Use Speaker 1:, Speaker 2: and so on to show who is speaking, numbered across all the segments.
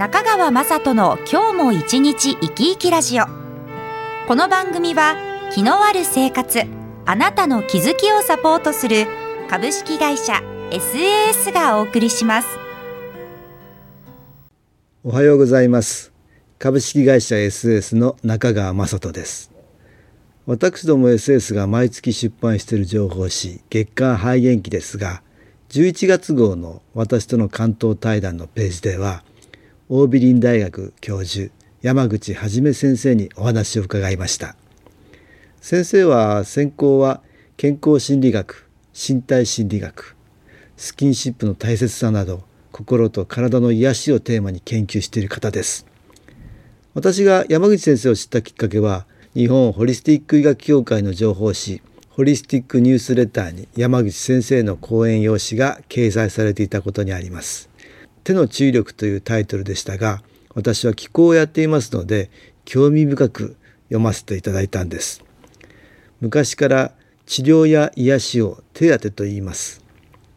Speaker 1: 中川雅人の今日も一日生き生きラジオ。この番組は気のある生活あなたの気づきをサポートする株式会社 SAS がお送りします。
Speaker 2: おはようございます。株式会社 SAS の中川雅人です。私ども SS が毎月出版している情報誌月刊肺元気ですが11月号の私との関東対談のページではオービリン大学教授山口はじめ先生にお話を伺いました。先生は専攻は健康心理学身体心理学スキンシップの大切さなど心と体の癒しをテーマに研究している方です。私が山口先生を知ったきっかけは日本ホリスティック医学協会の情報誌ホリスティックニュースレターに山口先生の講演用紙が掲載されていたことにあります。手の注意力というタイトルでしたが私は気候をやっていますので興味深く読ませていただいたんです。昔から治療や癒しを手当てと言います。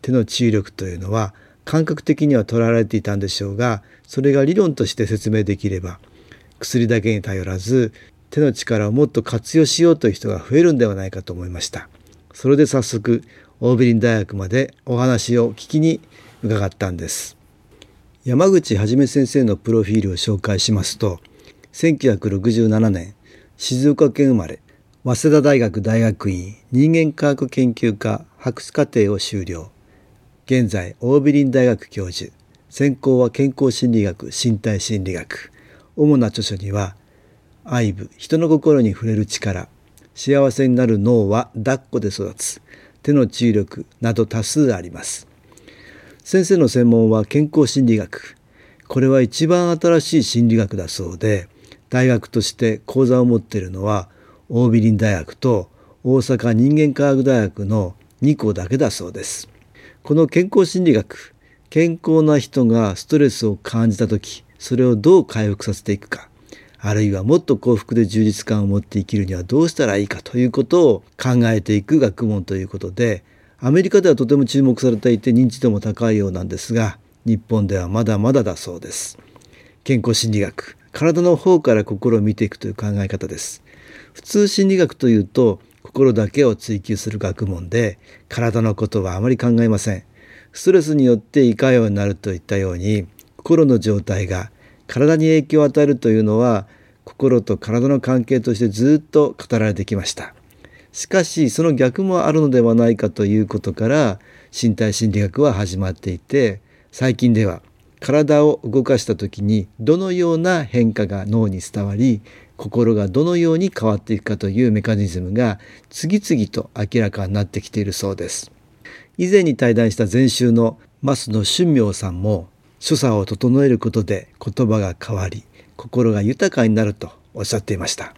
Speaker 2: 手の注意力というのは感覚的には捉えられていたんでしょうがそれが理論として説明できれば薬だけに頼らず手の力をもっと活用しようという人が増えるんではないかと思いました。それで早速オービリン大学までお話を聞きに伺ったんです。山口はじめ先生のプロフィールを紹介しますと1967年静岡県生まれ早稲田大学大学院人間科学研究科博士課程を修了。現在オービリン大学教授。専攻は健康心理学身体心理学。主な著書には愛部人の心に触れる力幸せになる脳は抱っこで育つ手の注力など多数あります。先生の専門は健康心理学。これは一番新しい心理学だそうで大学として講座を持っているのはオービリン大学と大阪人間科学大学の2校だけだそうです。この健康心理学健康な人がストレスを感じた時それをどう回復させていくかあるいはもっと幸福で充実感を持って生きるにはどうしたらいいかということを考えていく学問ということでアメリカではとても注目されていて認知度も高いようなんですが日本ではまだまだだそうです。健康心理学体の方から心を見ていくという考え方です。普通心理学というと心だけを追求する学問で体のことはあまり考えません。ストレスによっていかようになるといったように心の状態が体に影響を与えるというのは心と体の関係としてずっと語られてきました。しかしその逆もあるのではないかということから身体心理学は始まっていて最近では体を動かした時にどのような変化が脳に伝わり心がどのように変わっていくかというメカニズムが次々と明らかになってきているそうです。以前に対談した前週の増野俊明さんも所作を整えることで言葉が変わり心が豊かになるとおっしゃっていました。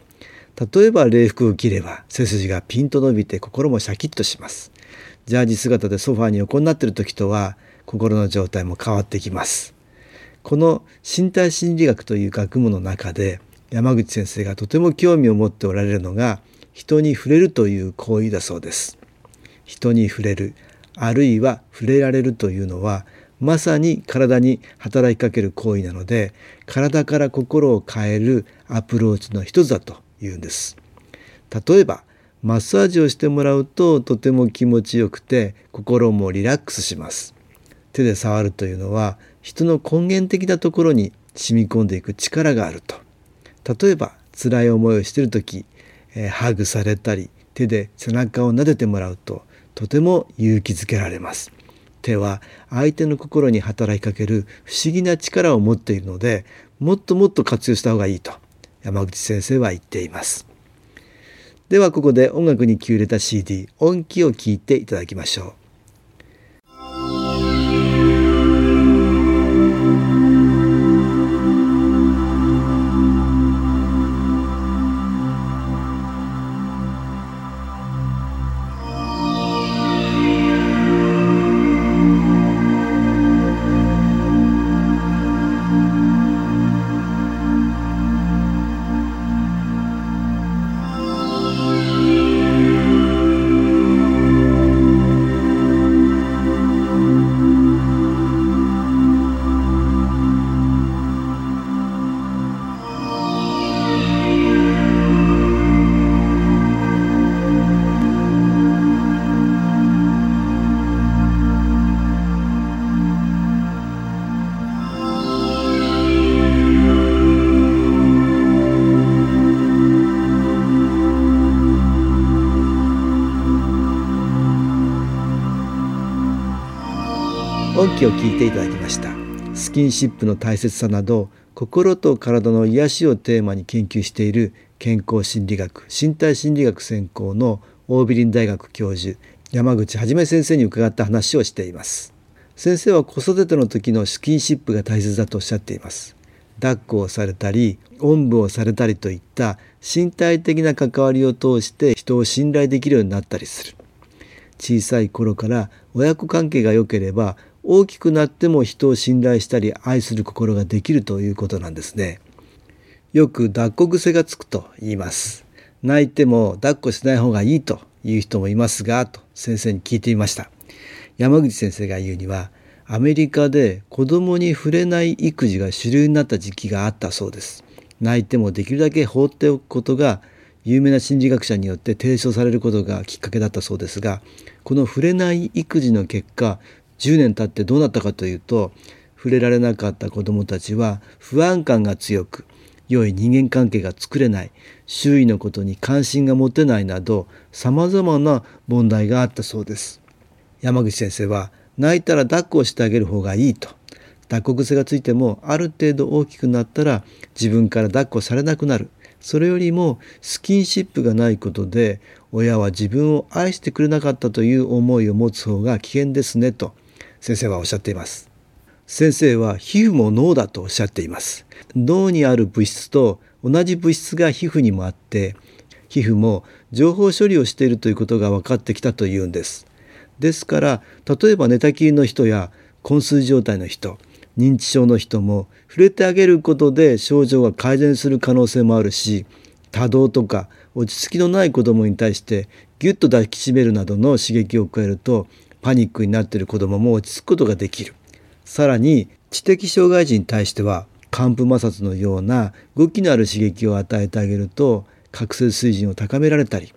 Speaker 2: 例えば礼服を着れば背筋がピンと伸びて心もシャキッとします。ジャージ姿でソファーに横になっている時とは心の状態も変わってきます。この身体心理学という学問の中で山口先生がとても興味を持っておられるのが人に触れるという行為だそうです。人に触れるあるいは触れられるというのはまさに体に働きかける行為なので体から心を変えるアプローチの一つだと言うんです。例えばマッサージをしてもらうととても気持ちよくて心もリラックスします。手で触るというのは人の根源的なところに染み込んでいく力があると。例えば辛い思いをしている時、えー、ハグされたり手で背中を撫でてもらうととても勇気づけられます。手は相手の心に働きかける不思議な力を持っているのでもっともっと活用した方がいいと。山口先生は言っています。ではここで音楽に気を入れた CD 音機を聞いていただきましょう。本記を聞いていただきました。スキンシップの大切さなど心と体の癒しをテーマに研究している健康心理学身体心理学専攻のオービリン大学教授山口はじめ先生に伺った話をしています。先生は子育ての時のスキンシップが大切だとおっしゃっています。抱っこをされたりおんぶをされたりといった身体的な関わりを通して人を信頼できるようになったりする。小さい頃から親子関係が良ければ大きくなっても人を信頼したり愛する心ができるということなんですね。よく抱っこ癖がつくと言います。泣いても抱っこしない方がいいという人もいますがと先生に聞いてみました。山口先生が言うにはアメリカで子供に触れない育児が主流になった時期があったそうです。泣いてもできるだけ放っておくことが有名な心理学者によって提唱されることがきっかけだったそうですがこの触れない育児の結果10年経ってどうなったかというと触れられなかった子どもたちは不安感が強く良い人間関係が作れない周囲のことに関心が持てないなどさまざまな問題があったそうです。山口先生は泣いたら抱っこをしてあげる方がいいと抱っこ癖がついてもある程度大きくなったら自分から抱っこされなくなる。それよりもスキンシップがないことで親は自分を愛してくれなかったという思いを持つ方が危険ですねと先生はおっしゃっています。先生は皮膚も脳だとおっしゃっています。脳にある物質と同じ物質が皮膚にもあって皮膚も情報処理をしているということが分かってきたというんです。ですから例えば寝たきりの人や昏睡状態の人認知症の人も触れてあげることで症状が改善する可能性もあるし多動とか落ち着きのない子どもに対してギュッと抱きしめるなどの刺激を加えるとパニックになっている子どもも落ち着くことができる。さらに知的障害児に対しては寒風摩擦のような動きのある刺激を与えてあげると覚醒水準を高められたり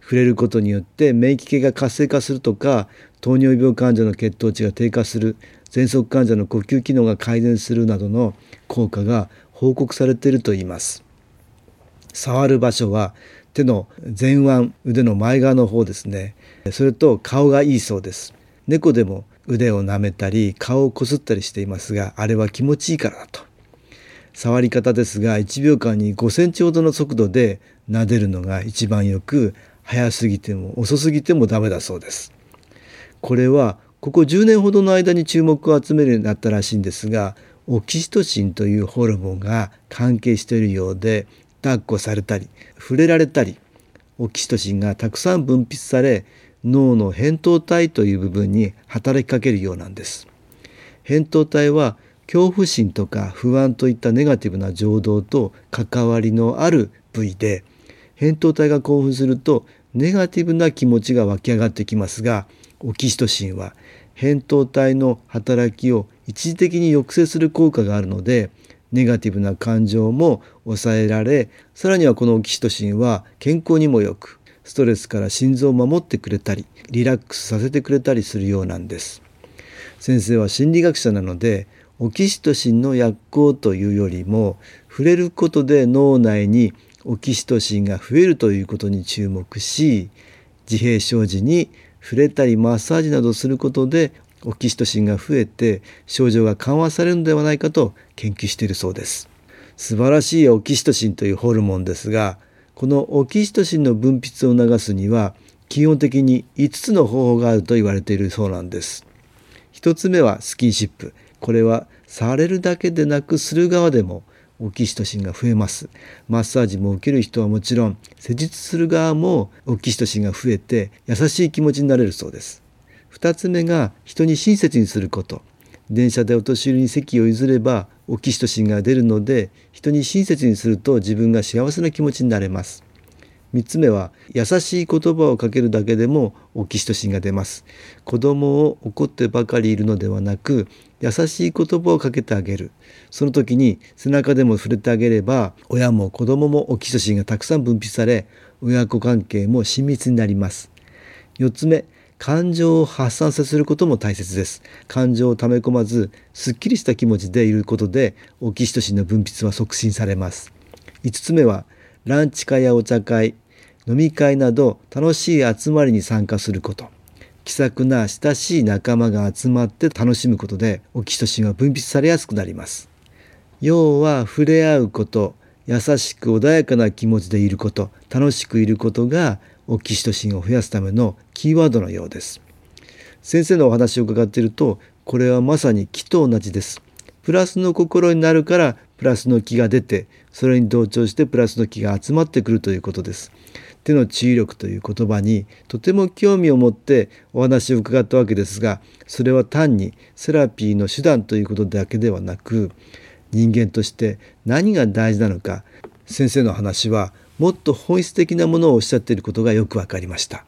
Speaker 2: 触れることによって免疫系が活性化するとか糖尿病患者の血糖値が低下する喘息患者の呼吸機能が改善するなどの効果が報告されているといいます。触る場所は手の前腕腕の前側の方ですね。それと顔がいいそうです。猫でも腕を舐めたり顔をこすったりしていますがあれは気持ちいいからだと。触り方ですが1秒間に5センチほどの速度で撫でるのが一番よく早すぎても遅すぎてもダメだそうです。これはここ10年ほどの間に注目を集めるようになったらしいんですがオキシトシンというホルモンが関係しているようで抱っこされたり触れられたりオキシトシンがたくさん分泌され脳の扁桃体という部分に働きかけるようなんです。扁桃体は恐怖心とか不安といったネガティブな情動と関わりのある部位で扁桃体が興奮するとネガティブな気持ちが湧き上がってきますがオキシトシンは扁桃体の働きを一時的に抑制する効果があるのでネガティブな感情も抑えられさらにはこのオキシトシンは健康にも良くストレスから心臓を守ってくれたりリラックスさせてくれたりするようなんです。先生は心理学者なのでオキシトシンの薬効というよりも触れることで脳内にオキシトシンが増えるということに注目し自閉症時に触れたりマッサージなどすることでオキシトシンが増えて症状が緩和されるのではないかと研究しているそうです。素晴らしいオキシトシンというホルモンですがこのオキシトシンの分泌を促すには基本的に5つの方法があると言われているそうなんです。1つ目はスキンシップ。これはされるだけでなくする側でもオキシトシンが増えます。マッサージも受ける人はもちろん施術する側もオキシトシンが増えて優しい気持ちになれるそうです。2つ目が人に親切にすること。電車でお年寄りに席を譲ればオキシトシンが出るので人に親切にすると自分が幸せな気持ちになれます。3つ目は優しい言葉をかけるだけでもオキシトシンが出ます。子供を怒ってばかりいるのではなく優しい言葉をかけてあげる。その時に背中でも触れてあげれば親も子供もオキシトシンがたくさん分泌され親子関係も親密になります。4つ目感情を発散させることも大切です。感情を溜め込まずすっきりした気持ちでいることでオキシトシンの分泌は促進されます。5つ目はランチ会やお茶会飲み会など楽しい集まりに参加すること。気さくな親しい仲間が集まって楽しむことでオキシトシンは分泌されやすくなります。要は触れ合うこと優しく穏やかな気持ちでいること楽しくいることがオキシトシンを増やすためのキーワードのようです。先生のお話を伺っているとこれはまさに気と同じです。プラスの心になるからプラスの気が出てそれに同調してプラスの気が集まってくるということです。手の注意力という言葉にとても興味を持ってお話を伺ったわけですがそれは単にセラピーの手段ということだけではなく人間として何が大事なのか先生の話はもっと本質的なものをおっしゃっていることがよくわかりました。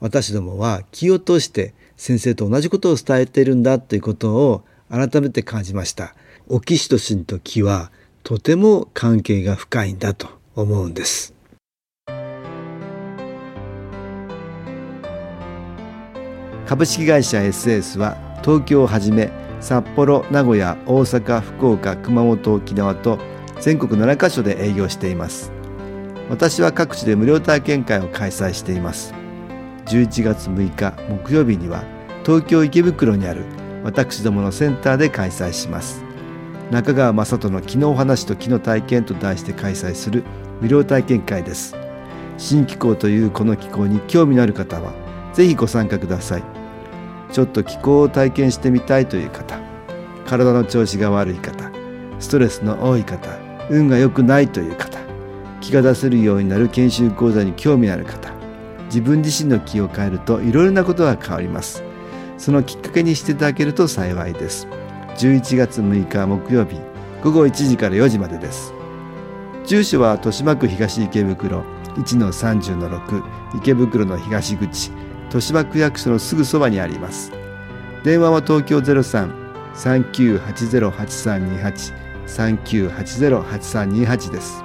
Speaker 2: 私どもは気を通して先生と同じことを伝えているんだということを改めて感じました。オキシトシンと気はとても関係が深いんだと思うんです。株式会社 SS は東京をはじめ札幌名古屋大阪福岡熊本沖縄と全国7カ所で営業しています。私は各地で無料体験会を開催しています。11月6日木曜日には東京池袋にある私どものセンターで開催します。中川雅人の「気のお話と気の体験」と題して開催する無料体験会です。新気候というこの気候に興味のある方はぜひご参加ください。ちょっと気候を体験してみたいという方体の調子が悪い方ストレスの多い方運が良くないという方気が出せるようになる研修講座に興味のある方自分自身の気を変えるといろいろなことが変わります。そのきっかけにしていただけると幸いです。11月6日木曜日午後1時から4時までです。住所は豊島区東池袋1-30-6池袋の東口豊島区役所のすぐそばにあります。電話は東京03-3980-8328 3980-8328です。